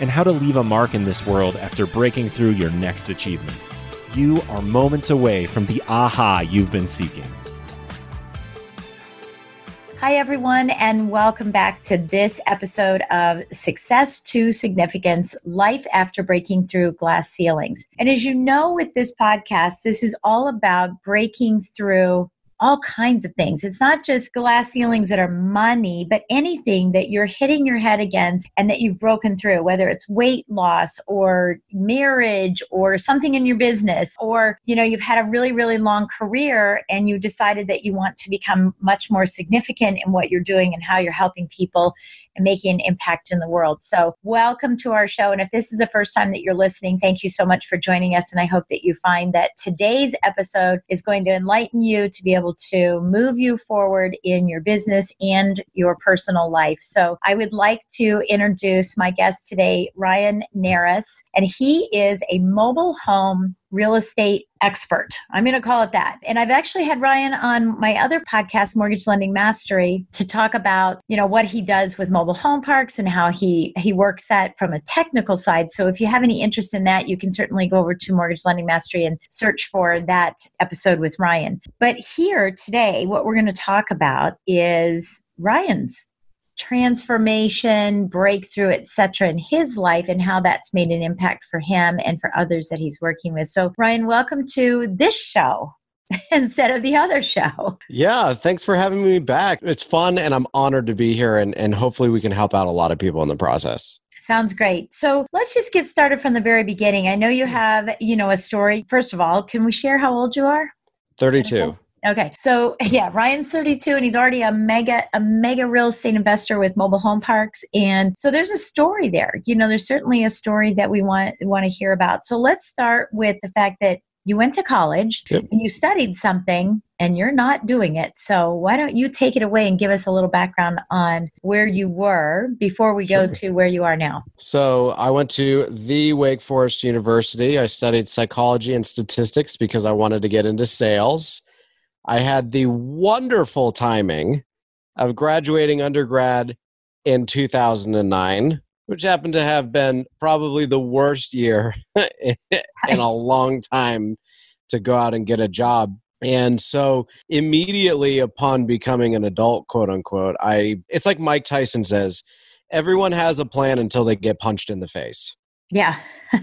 and how to leave a mark in this world after breaking through your next achievement. You are moments away from the aha you've been seeking. Hi, everyone, and welcome back to this episode of Success to Significance Life After Breaking Through Glass Ceilings. And as you know, with this podcast, this is all about breaking through all kinds of things. It's not just glass ceilings that are money, but anything that you're hitting your head against and that you've broken through, whether it's weight loss or marriage or something in your business, or, you know, you've had a really, really long career and you decided that you want to become much more significant in what you're doing and how you're helping people making an impact in the world. So, welcome to our show. And if this is the first time that you're listening, thank you so much for joining us. And I hope that you find that today's episode is going to enlighten you to be able to move you forward in your business and your personal life. So I would like to introduce my guest today, Ryan Narus, and he is a mobile home real estate expert. I'm going to call it that. And I've actually had Ryan on my other podcast Mortgage Lending Mastery to talk about, you know, what he does with mobile home parks and how he he works that from a technical side. So if you have any interest in that, you can certainly go over to Mortgage Lending Mastery and search for that episode with Ryan. But here today what we're going to talk about is Ryan's transformation, breakthrough, etc. in his life and how that's made an impact for him and for others that he's working with. So, Ryan, welcome to this show instead of the other show. Yeah, thanks for having me back. It's fun and I'm honored to be here and, and hopefully we can help out a lot of people in the process. Sounds great. So let's just get started from the very beginning. I know you mm-hmm. have, you know, a story. First of all, can we share how old you are? 32. Okay. So yeah, Ryan's 32 and he's already a mega a mega real estate investor with mobile home parks and so there's a story there. You know, there's certainly a story that we want want to hear about. So let's start with the fact that you went to college yep. and you studied something and you're not doing it. So why don't you take it away and give us a little background on where you were before we go sure. to where you are now? So I went to the Wake Forest University. I studied psychology and statistics because I wanted to get into sales. I had the wonderful timing of graduating undergrad in 2009, which happened to have been probably the worst year in a long time to go out and get a job. And so immediately upon becoming an adult, quote unquote, I it's like Mike Tyson says, everyone has a plan until they get punched in the face. Yeah.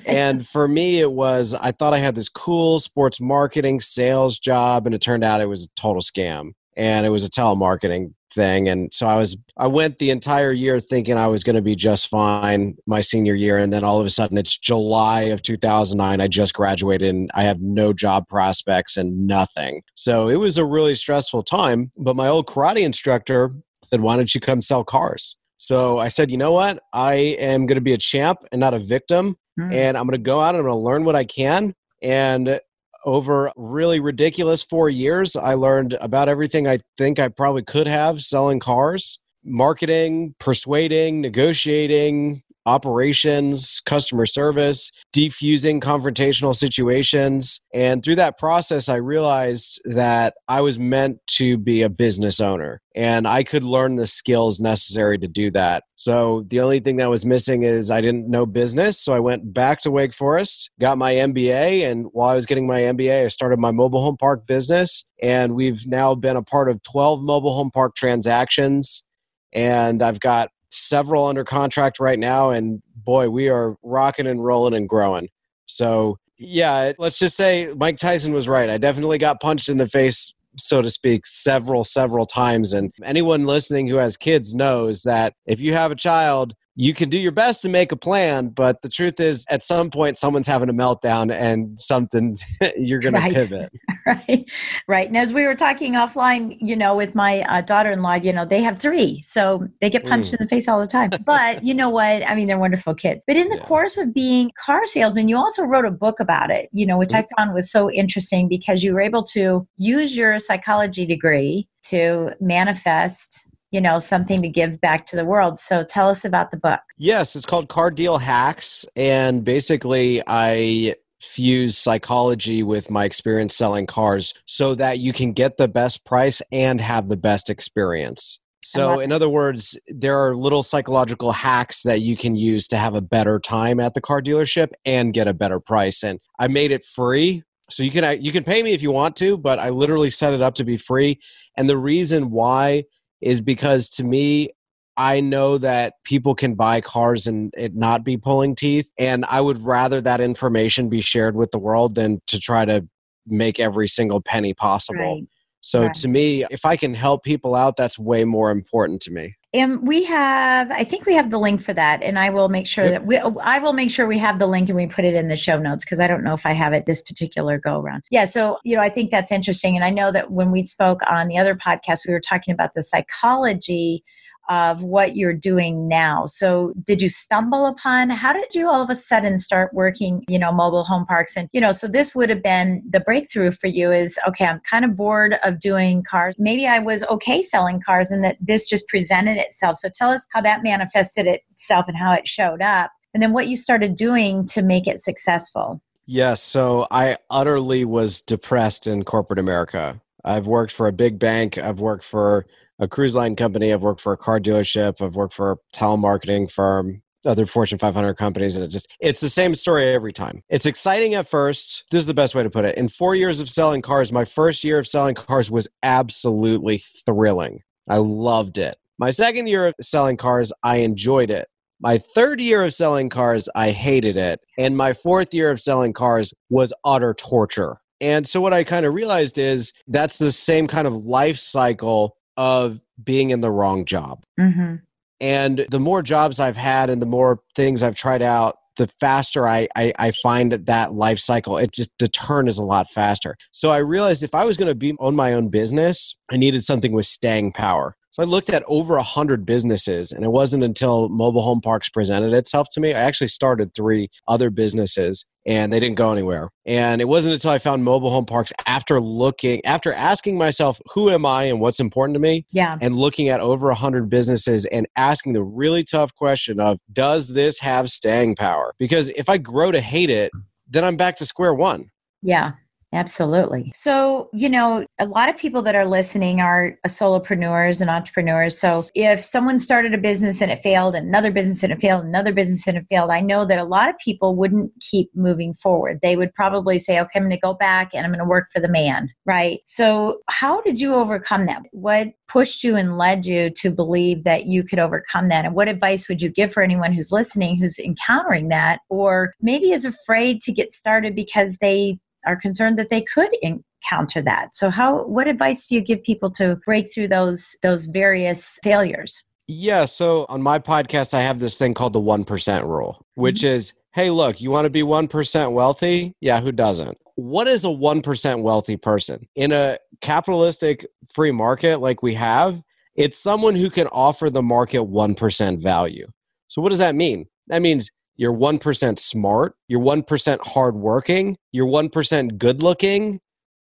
and for me, it was I thought I had this cool sports marketing sales job, and it turned out it was a total scam. And it was a telemarketing thing. And so I was, I went the entire year thinking I was going to be just fine my senior year. And then all of a sudden it's July of 2009. I just graduated and I have no job prospects and nothing. So it was a really stressful time. But my old karate instructor said, Why don't you come sell cars? So I said, you know what? I am going to be a champ and not a victim. Mm. And I'm going to go out and I'm going to learn what I can. And over really ridiculous four years, I learned about everything I think I probably could have selling cars, marketing, persuading, negotiating, operations, customer service, defusing confrontational situations. And through that process, I realized that I was meant to be a business owner and I could learn the skills necessary to do that. So the only thing that was missing is I didn't know business. So I went back to Wake Forest, got my MBA. And while I was getting my MBA, I started my mobile home park business. And we've now been a part of 12 mobile home park transactions. And I've got several under contract right now, and boy, we are rocking and rolling and growing. So, yeah, let's just say Mike Tyson was right. I definitely got punched in the face so to speak, several, several times. And anyone listening who has kids knows that if you have a child, you can do your best to make a plan, but the truth is, at some point, someone's having a meltdown and something you're going right. to pivot. right, right. And as we were talking offline, you know, with my uh, daughter-in-law, you know, they have three, so they get punched mm. in the face all the time. But you know what? I mean, they're wonderful kids. But in the yeah. course of being car salesman, you also wrote a book about it. You know, which mm. I found was so interesting because you were able to use your psychology degree to manifest you know something to give back to the world so tell us about the book yes it's called car deal hacks and basically i fuse psychology with my experience selling cars so that you can get the best price and have the best experience so, in other words, there are little psychological hacks that you can use to have a better time at the car dealership and get a better price. And I made it free. So you can you can pay me if you want to, but I literally set it up to be free. And the reason why is because to me, I know that people can buy cars and it not be pulling teeth. And I would rather that information be shared with the world than to try to make every single penny possible. Right. So right. to me, if I can help people out, that's way more important to me. And we have, I think we have the link for that, and I will make sure yep. that we, I will make sure we have the link and we put it in the show notes because I don't know if I have it this particular go around. Yeah, so you know, I think that's interesting, and I know that when we spoke on the other podcast, we were talking about the psychology of what you're doing now. So, did you stumble upon how did you all of a sudden start working, you know, mobile home parks? And, you know, so this would have been the breakthrough for you is okay, I'm kind of bored of doing cars. Maybe I was okay selling cars and that this just presented itself. So, tell us how that manifested itself and how it showed up. And then what you started doing to make it successful. Yes. So, I utterly was depressed in corporate America. I've worked for a big bank, I've worked for a cruise line company. I've worked for a car dealership. I've worked for a telemarketing firm, other Fortune 500 companies, and it just it's the same story every time. It's exciting at first. This is the best way to put it. In four years of selling cars, my first year of selling cars was absolutely thrilling. I loved it. My second year of selling cars, I enjoyed it. My third year of selling cars, I hated it. And my fourth year of selling cars was utter torture. And so, what I kind of realized is that's the same kind of life cycle of being in the wrong job. Mm-hmm. And the more jobs I've had and the more things I've tried out, the faster I, I, I find that life cycle. It just the turn is a lot faster. So I realized if I was going to be own my own business, I needed something with staying power. So I looked at over a hundred businesses, and it wasn't until mobile home parks presented itself to me. I actually started three other businesses, and they didn't go anywhere. And it wasn't until I found mobile home parks after looking, after asking myself, who am I and what's important to me? Yeah. And looking at over a hundred businesses and asking the really tough question of, does this have staying power? Because if I grow to hate it, then I'm back to square one. Yeah. Absolutely. So, you know, a lot of people that are listening are solopreneurs and entrepreneurs. So, if someone started a business and it failed, and another business and it failed, another business and it failed, I know that a lot of people wouldn't keep moving forward. They would probably say, okay, I'm going to go back and I'm going to work for the man, right? So, how did you overcome that? What pushed you and led you to believe that you could overcome that? And what advice would you give for anyone who's listening who's encountering that or maybe is afraid to get started because they are concerned that they could encounter that. So how what advice do you give people to break through those those various failures? Yeah, so on my podcast I have this thing called the 1% rule, which mm-hmm. is hey, look, you want to be 1% wealthy? Yeah, who doesn't? What is a 1% wealthy person? In a capitalistic free market like we have, it's someone who can offer the market 1% value. So what does that mean? That means you're 1% smart, you're 1% hardworking, you're 1% good looking,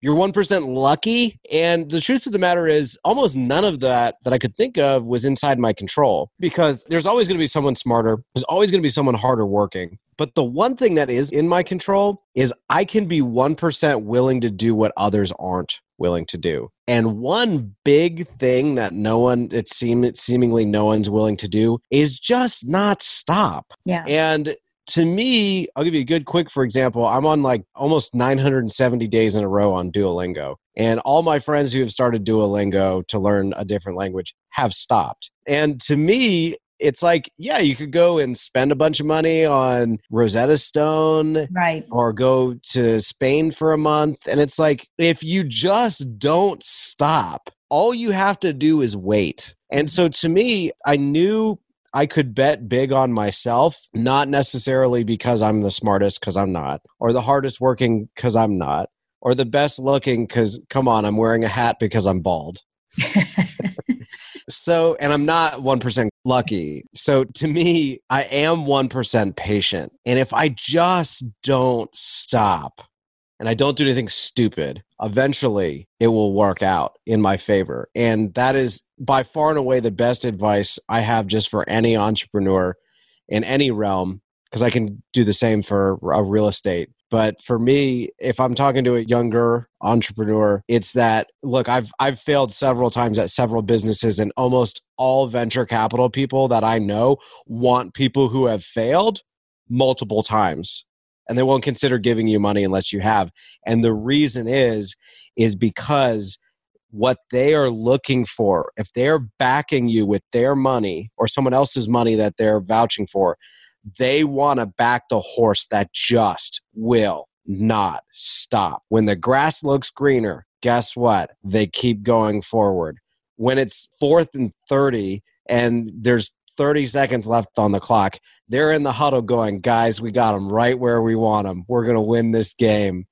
you're 1% lucky. And the truth of the matter is, almost none of that that I could think of was inside my control because there's always going to be someone smarter, there's always going to be someone harder working. But the one thing that is in my control is I can be 1% willing to do what others aren't willing to do. And one big thing that no one, it seems seemingly no one's willing to do is just not stop. Yeah. And to me, I'll give you a good quick for example. I'm on like almost 970 days in a row on Duolingo. And all my friends who have started Duolingo to learn a different language have stopped. And to me, it's like, yeah, you could go and spend a bunch of money on Rosetta Stone. Right. Or go to Spain for a month. And it's like, if you just don't stop, all you have to do is wait. And so to me, I knew I could bet big on myself, not necessarily because I'm the smartest, because I'm not, or the hardest working, because I'm not, or the best looking, because come on, I'm wearing a hat because I'm bald. so, and I'm not 1% lucky. So to me, I am 1% patient. And if I just don't stop, and I don't do anything stupid, eventually it will work out in my favor. And that is by far and away the best advice I have just for any entrepreneur in any realm, because I can do the same for a real estate. But for me, if I'm talking to a younger entrepreneur, it's that look, I've I've failed several times at several businesses and almost all venture capital people that I know want people who have failed multiple times and they won't consider giving you money unless you have. And the reason is is because what they are looking for, if they're backing you with their money or someone else's money that they're vouching for, they want to back the horse that just will not stop. When the grass looks greener, guess what? They keep going forward. When it's fourth and 30 and there's 30 seconds left on the clock, they're in the huddle going, guys, we got them right where we want them. We're going to win this game.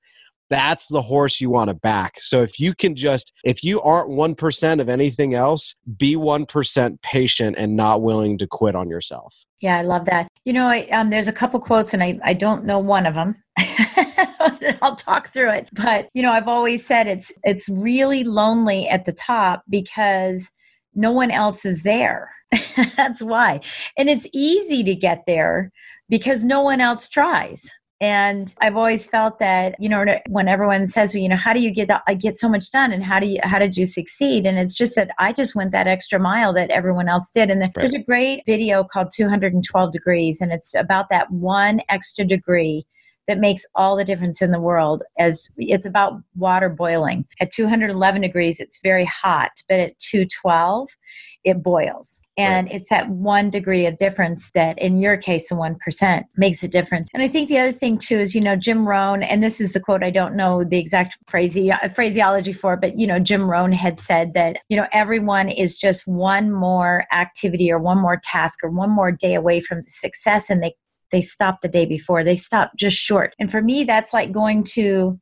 That's the horse you want to back. So if you can just, if you aren't 1% of anything else, be 1% patient and not willing to quit on yourself. Yeah, I love that. You know, I, um, there's a couple quotes, and I, I don't know one of them. I'll talk through it. But you know, I've always said it's it's really lonely at the top because no one else is there. That's why. And it's easy to get there because no one else tries. And I've always felt that, you know, when everyone says, you know, how do you get, I get so much done and how do you, how did you succeed? And it's just that I just went that extra mile that everyone else did. And there's a great video called 212 degrees and it's about that one extra degree that makes all the difference in the world as it's about water boiling. At 211 degrees it's very hot but at 212 it boils. And right. it's that one degree of difference that in your case the 1% makes a difference. And i think the other thing too is you know jim rohn and this is the quote i don't know the exact phrase, phraseology for but you know jim rohn had said that you know everyone is just one more activity or one more task or one more day away from the success and they they stopped the day before. They stopped just short. And for me, that's like going to,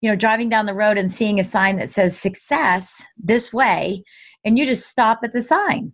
you know, driving down the road and seeing a sign that says success this way, and you just stop at the sign.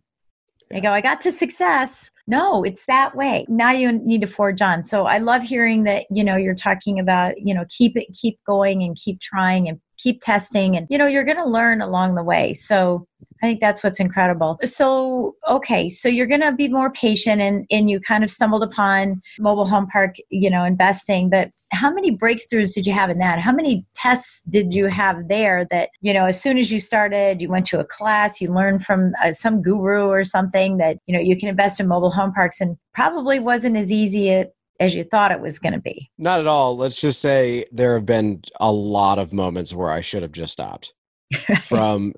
They go, I got to success. No, it's that way. Now you need to forge on. So I love hearing that, you know, you're talking about, you know, keep it, keep going and keep trying and keep testing. And, you know, you're going to learn along the way. So I think that's what's incredible. So, okay, so you're going to be more patient and, and you kind of stumbled upon mobile home park, you know, investing, but how many breakthroughs did you have in that? How many tests did you have there that, you know, as soon as you started, you went to a class, you learned from uh, some guru or something that, you know, you can invest in mobile home parks and probably wasn't as easy as you thought it was going to be? Not at all. Let's just say there have been a lot of moments where I should have just stopped. From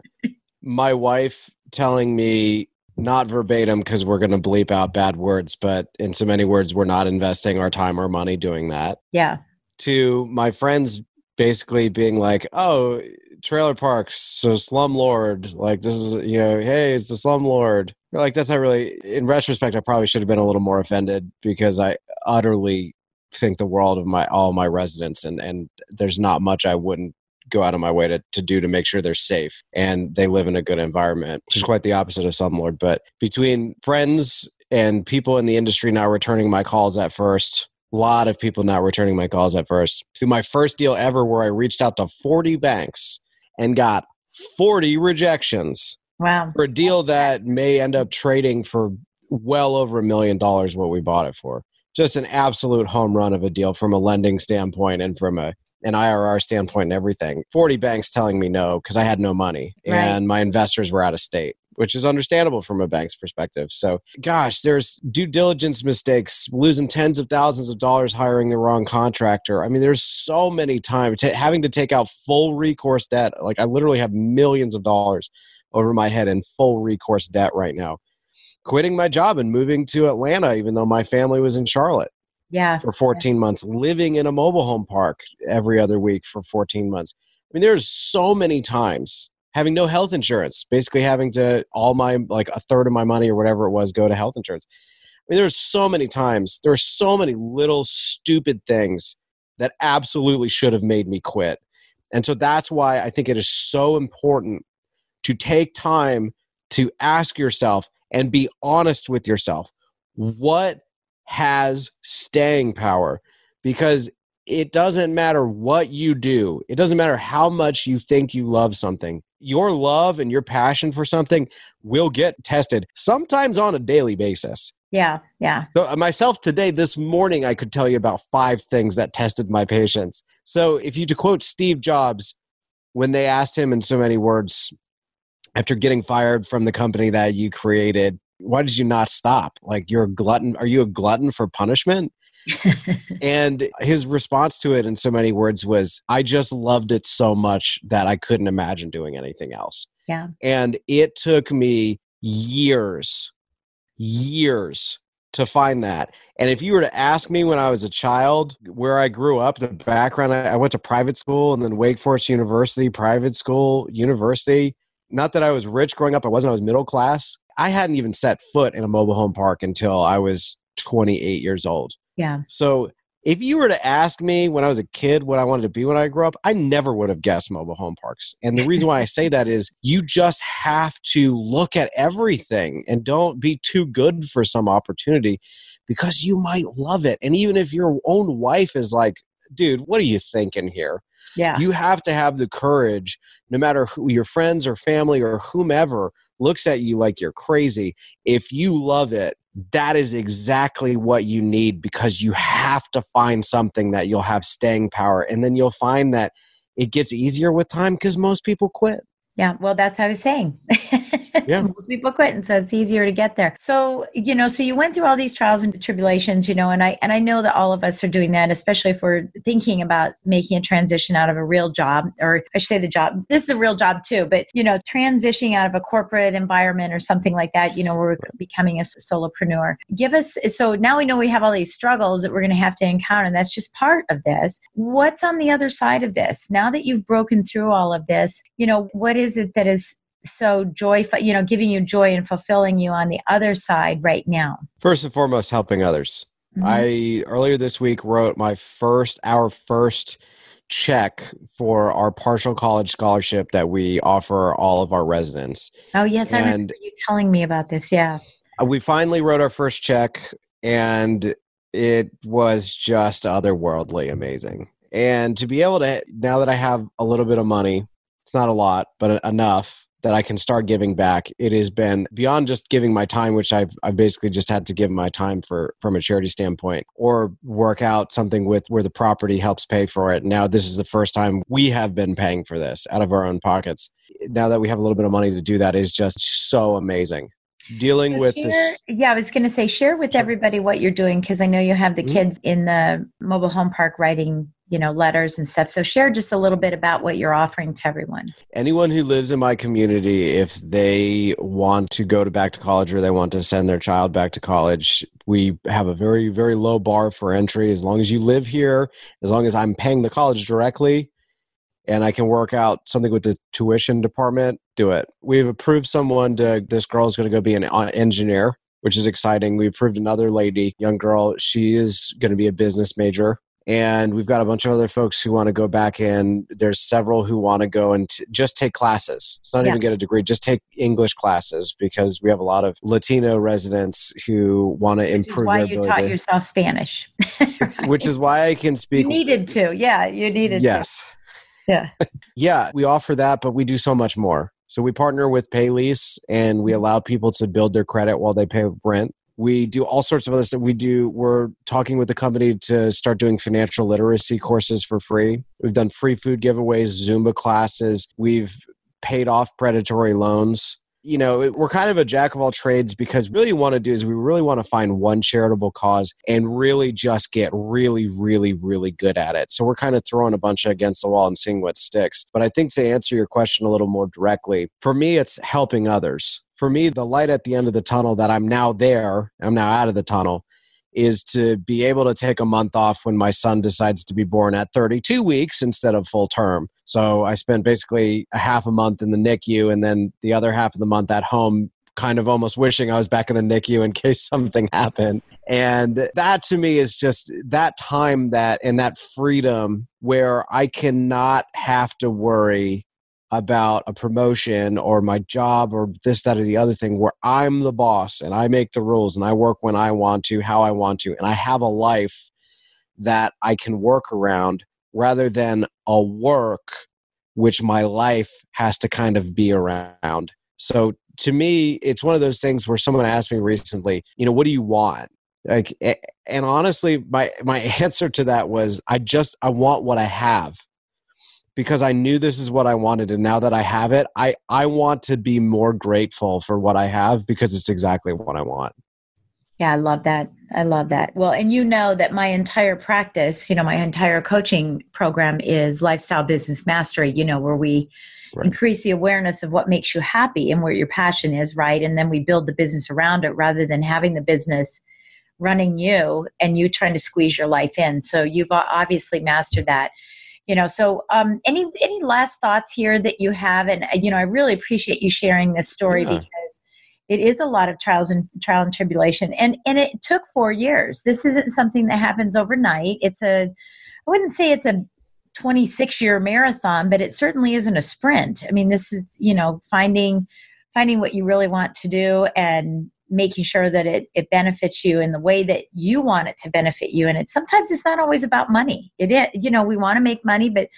my wife telling me not verbatim because we're going to bleep out bad words, but in so many words, we're not investing our time or money doing that. Yeah. To my friends basically being like, oh, trailer parks, so slumlord, like this is, you know, hey, it's the slumlord. Like, that's not really, in retrospect, I probably should have been a little more offended because I utterly think the world of my all my residents and and there's not much I wouldn't go out of my way to, to do to make sure they're safe and they live in a good environment, which is quite the opposite of slumlord But between friends and people in the industry not returning my calls at first, a lot of people not returning my calls at first, to my first deal ever where I reached out to 40 banks and got 40 rejections. Wow. For a deal that may end up trading for well over a million dollars what we bought it for. Just an absolute home run of a deal from a lending standpoint and from a an IRR standpoint and everything. 40 banks telling me no because I had no money right. and my investors were out of state, which is understandable from a bank's perspective. So, gosh, there's due diligence mistakes, losing tens of thousands of dollars hiring the wrong contractor. I mean, there's so many times t- having to take out full recourse debt. Like, I literally have millions of dollars over my head in full recourse debt right now. quitting my job and moving to Atlanta, even though my family was in Charlotte Yeah. for 14 months, living in a mobile home park every other week for 14 months. I mean, there's so many times having no health insurance, basically having to all my like a third of my money or whatever it was go to health insurance. I mean, there's so many times, there are so many little stupid things that absolutely should have made me quit. And so that's why I think it is so important to take time to ask yourself and be honest with yourself. What has staying power? Because it doesn't matter what you do, it doesn't matter how much you think you love something. Your love and your passion for something will get tested sometimes on a daily basis. Yeah. Yeah. So uh, myself today, this morning, I could tell you about five things that tested my patience. So if you to quote Steve Jobs, when they asked him in so many words, after getting fired from the company that you created, why did you not stop? Like you're a glutton. Are you a glutton for punishment? and his response to it in so many words was, I just loved it so much that I couldn't imagine doing anything else. Yeah. And it took me years, years to find that. And if you were to ask me when I was a child where I grew up, the background, I I went to private school and then Wake Forest University, private school, university. Not that I was rich growing up, I wasn't, I was middle class. I hadn't even set foot in a mobile home park until I was 28 years old. Yeah. So if you were to ask me when I was a kid what I wanted to be when I grew up, I never would have guessed mobile home parks. And the reason why I say that is you just have to look at everything and don't be too good for some opportunity because you might love it. And even if your own wife is like, dude, what are you thinking here? Yeah. You have to have the courage, no matter who your friends or family or whomever looks at you like you're crazy. If you love it, that is exactly what you need because you have to find something that you'll have staying power. And then you'll find that it gets easier with time because most people quit. Yeah, well, that's what I was saying. Yeah. Most people quit, and so it's easier to get there. So, you know, so you went through all these trials and tribulations, you know, and I and I know that all of us are doing that, especially if we're thinking about making a transition out of a real job, or I should say the job. This is a real job too, but you know, transitioning out of a corporate environment or something like that, you know, we're becoming a solopreneur. Give us so now we know we have all these struggles that we're going to have to encounter, and that's just part of this. What's on the other side of this? Now that you've broken through all of this, you know, what is it that is so joyful, you know, giving you joy and fulfilling you on the other side right now? First and foremost, helping others. Mhm. I earlier this week wrote my first, our first check for our partial college scholarship that we offer all of our residents. oh, yes, I remember you telling me about this. Yeah. Uh, we finally wrote our first check and it was just otherworldly amazing and to be able to now that i have a little bit of money it's not a lot but enough that i can start giving back. It has been beyond just giving my time which i've, I've basically just had to give my time for from a charity standpoint or work out something with where the property helps pay for it. Now this is the first time we have been paying for this out of our own pockets. Now that we have a little bit of money to do that is just so amazing dealing So with share- this Yeah, I was going to say, share with Sure. everybody what you're doing because I know you have the Mhm. kids in the mobile home park writing, you know, letters and stuff. So share just a little bit about what you're offering to everyone. anyone who lives in my community if they want to go to back to college or they want to send their child back to college we have a very very low bar for entry as long as you live here as long as i'm paying the college directly and i can work out something with the tuition department do it we've approved someone to this girl is going to go be an uh, engineer which is exciting we approved another lady young girl she is going to be a business major and we've got a bunch of other folks who want to go back in there's several who want to go and t- just take classes it's not Yeah. even get a degree just take english classes because we have a lot of latino residents who want to Which is improve why you taught yourself Spanish. which is why i can speak you needed to. Yeah, you needed yes to. Yeah. yeah we offer that but we do so much more. So we partner with PayLease and we allow people to build their credit while they pay rent. We do all sorts of other stuff. We do we're talking with the company to start doing financial literacy courses for free. We've done free food giveaways zumba classes. We've paid off predatory loans you know we're kind of a jack of all trades because really want to do is we really want to find one charitable cause and really just get really really really good at it. So we're kind of throwing a bunch against the wall and seeing what sticks. But i think to answer your question a little more directly for me it's helping others. For me, the light at the end of the tunnel that I'm now there, I'm now out of the tunnel, is to be able to take a month off when my son decides to be born at 32 weeks instead of full term. So I spent basically a half a month in the NICU and then the other half of the month at home kind of almost wishing I was back in the NICU in case something happened. And that to me is just that time that and that freedom where I cannot have to worry about a promotion or my job or this, that, or the other thing where I'm the boss and I make the rules and I work when I want to, how I want to, and I have a life that I can work around rather than a work which my life has to kind of be around. So to me, it's one of those things where someone asked me recently, you know, what do you want? Like, and honestly, my my answer to that was, I just I want what I have because I knew this is what I wanted, and now that I have it, I I want to be more grateful for what I have because it's exactly what I want. Yeah, I love that. I love that. Well, and you know that my entire practice, you know, my entire coaching program is lifestyle business mastery, you know, where we right. increase the awareness of what makes you happy and where your passion is, right? And then we build the business around it rather than having the business running you and you trying to squeeze your life in. So you've obviously mastered that. You know, so um, any any last thoughts here that you have? And you know, I really appreciate you sharing this story yeah. because it is a lot of trials and trial and tribulation, and and it took four years. This isn't something that happens overnight. It's a I wouldn't say it's a 26 year marathon, but it certainly isn't a sprint. I mean, this is, you know, finding finding what you really want to do and making sure that it, it benefits you in the way that you want it to benefit you. And it's sometimes it's not always about money. It is, you know, we want to make money, but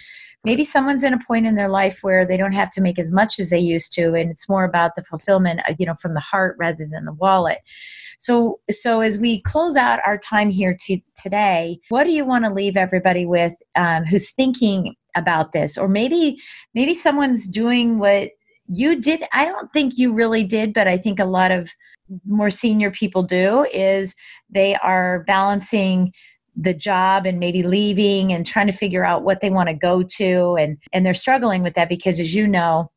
maybe someone's in a point in their life where they don't have to make as much as they used to. And it's more about the fulfillment, you know, from the heart rather than the wallet. So, so as we close out our time here to, today, what do you want to leave everybody with um, who's thinking about this, or maybe maybe someone's doing what you did? I don't think you really did, but I think a lot of more senior people do is they are balancing the job and maybe leaving and trying to figure out what they want to go to and and they're struggling with that because as you know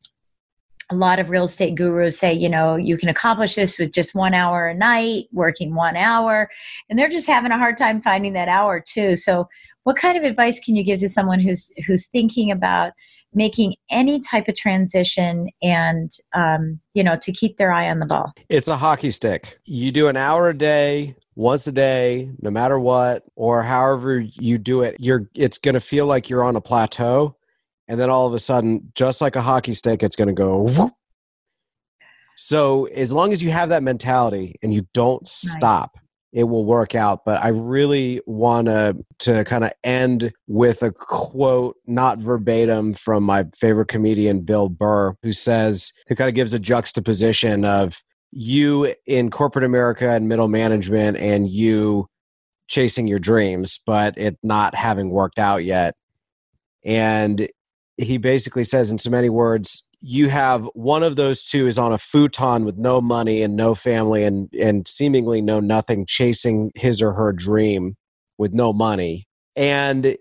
a lot of real estate gurus say, you know, you can accomplish this with just one hour a night, working one hour, and they're just having a hard time finding that hour too. So, what kind of advice can you give to someone who's who's thinking about making any type of transition and um, you know to keep their eye on the ball? It's a hockey stick. You do an hour a day, once a day, no matter what, or however you do it. You're it's going to feel like you're on a plateau and then all of a sudden, just like a hockey stick, it's going to go. Whoop. So as long as you have that mentality and you don't stop, right. It will work out. But I really want to to kind of end with a quote, not verbatim, from my favorite comedian Bill Burr, who says, who kind of gives a juxtaposition of you in corporate America and middle management, and you chasing your dreams, but it not having worked out yet. And he basically says in so many words you have one of those two is on a futon with no money and no family and and seemingly no nothing chasing his or her dream with no money. And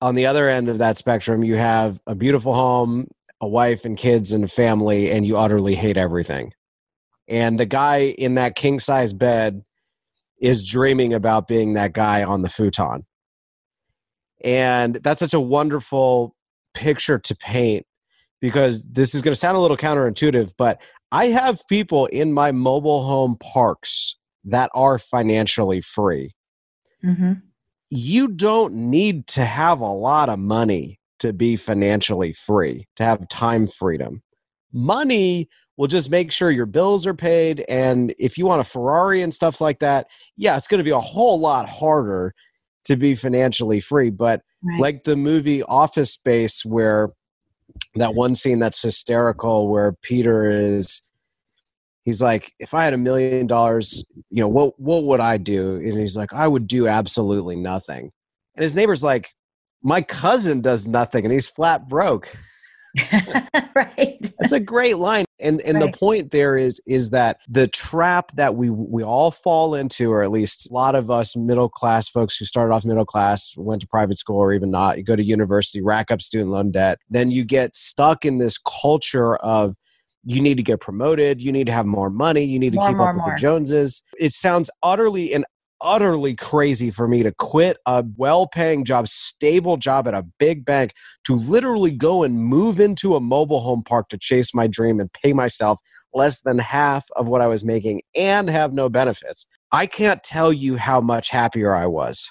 on the other end of that spectrum you have a beautiful home a wife and kids and a family and you utterly hate everything. And the guy in that king size bed is dreaming about being that guy on the futon. And that's such a wonderful picture to paint because this is going to sound a little counterintuitive, but I have people in my mobile home parks that are financially free. Mm-hmm. You don't need to have a lot of money to be financially free, to have time freedom. Money will just make sure your bills are paid. And if you want a Ferrari and stuff like that, yeah, it's going to be a whole lot harder to be financially free. But right. like the movie Office Space, where that one scene that's hysterical, where Peter is, he's like, if I had a million dollars, you know, what what would I do? And he's like, I would do absolutely nothing. And his neighbor's like, my cousin does nothing, and he's flat broke. right. That's a great line. And and right. the point there is is that the trap that we we all fall into, or at least a lot of us middle class folks who started off middle class, went to private school or even not, you go to university, rack up student loan debt, then you get stuck in this culture of you need to get promoted, you need to have more money, you need to More, keep more, up with the Joneses. It sounds utterly and utterly crazy for me to quit a well-paying job, stable job at a big bank to literally go and move into a mobile home park to chase my dream and pay myself less than half of what I was making and have no benefits. I can't tell you how much happier I was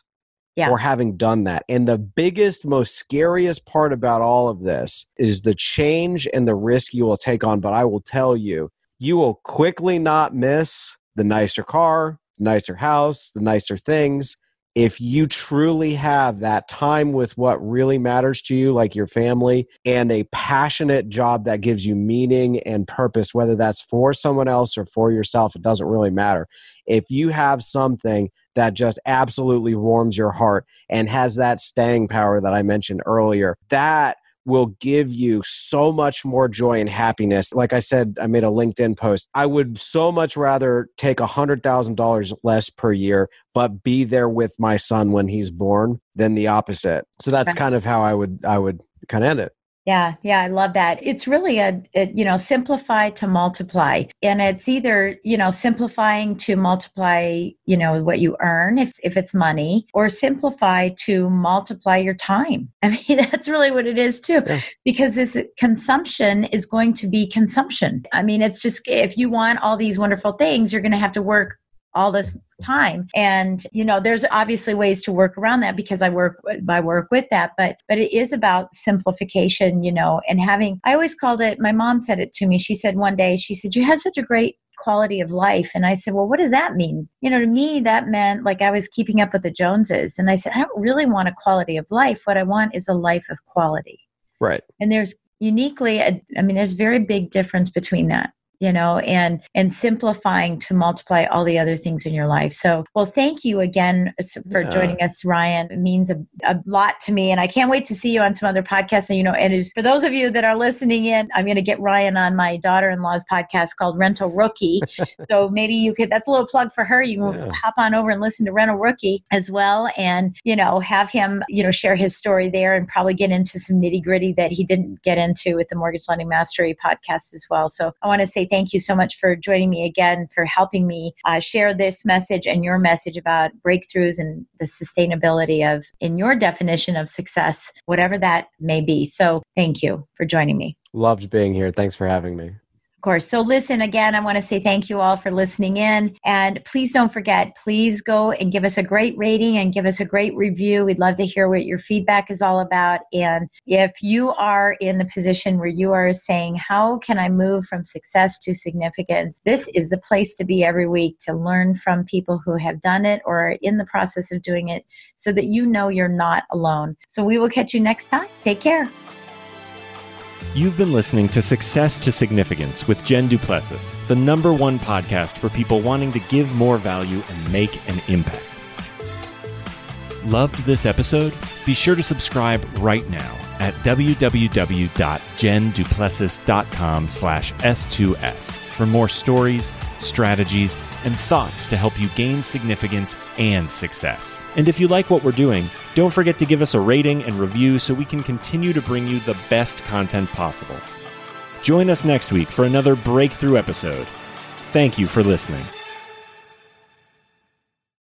Yeah. for having done that. And the biggest, most scariest part about all of this is the change and the risk you will take on. But I will tell you, you will quickly not miss the nicer car, nicer house, the nicer things. If you truly have that time with what really matters to you, like your family, and a passionate job that gives you meaning and purpose, whether that's for someone else or for yourself, it doesn't really matter. If you have something that just absolutely warms your heart and has that staying power that I mentioned earlier, that will give you so much more joy and happiness. Like I said, I made a LinkedIn post. I would so much rather take a $100,000 less per year, but be there with my son when he's born than the opposite. So that's kind of how I would I would kind of end it. Yeah, yeah, I love that. It's really a, a, you know, simplify to multiply. And it's either, you know, simplifying to multiply, you know, what you earn if if it's money or simplify to multiply your time. I mean, that's really what it is too. Yeah. Because this consumption is going to be consumption. I mean, it's just if you want all these wonderful things, you're going to have to work all this time. And you know there's obviously ways to work around that because i work i work with that but but it is about simplification you know and having i always called it my mom said it to me. She said one day she said you have such a great quality of life. And i said well what does that mean? You know to me that meant like i was keeping up with the joneses. And i said i don't really want a quality of life. What i want is a life of quality. Right. and there's uniquely a, i mean there's very big difference between that you know and and simplifying to multiply all the other things in your life. So well thank you again uh, for Yeah. joining us ryan. It means a, a lot to me and i can't wait to see you on some other podcasts. And you know and is for those of you that are listening in i'm going to get ryan on my daughter-in-law's podcast called rental rookie. So maybe you could that's a little plug for her. You can Yeah. hop on over and listen to rental rookie as well and you know have him you know share his story there and probably get into some nitty gritty that he didn't get into with the mortgage lending mastery podcast as well. So i want to say thank you so much for joining me again for helping me uh, share this message and your message about breakthroughs and the sustainability of in your definition of success whatever that may be so thank you for joining me Loved being here. Thanks for having me. Of course. So, listen again, I want to say thank you all for listening in. And please don't forget, please go and give us a great rating and give us a great review. We'd love to hear what your feedback is all about. And if you are in the position where you are saying, How can I move from success to significance? This is the place to be every week to learn from people who have done it or are in the process of doing it so that you know you're not alone. So, we will catch you next time. Take care. You've been listening to Success to Significance with Jen Duplessis, the number one podcast for people wanting to give more value and make an impact. Loved this episode? Be sure to subscribe right now at www.jenduplessis.com slash S2S for more stories, strategies, and thoughts to help you gain significance and success. And if you like what we're doing, don't forget to give us a rating and review so we can continue to bring you the best content possible. Join us next week for another breakthrough episode. Thank you for listening.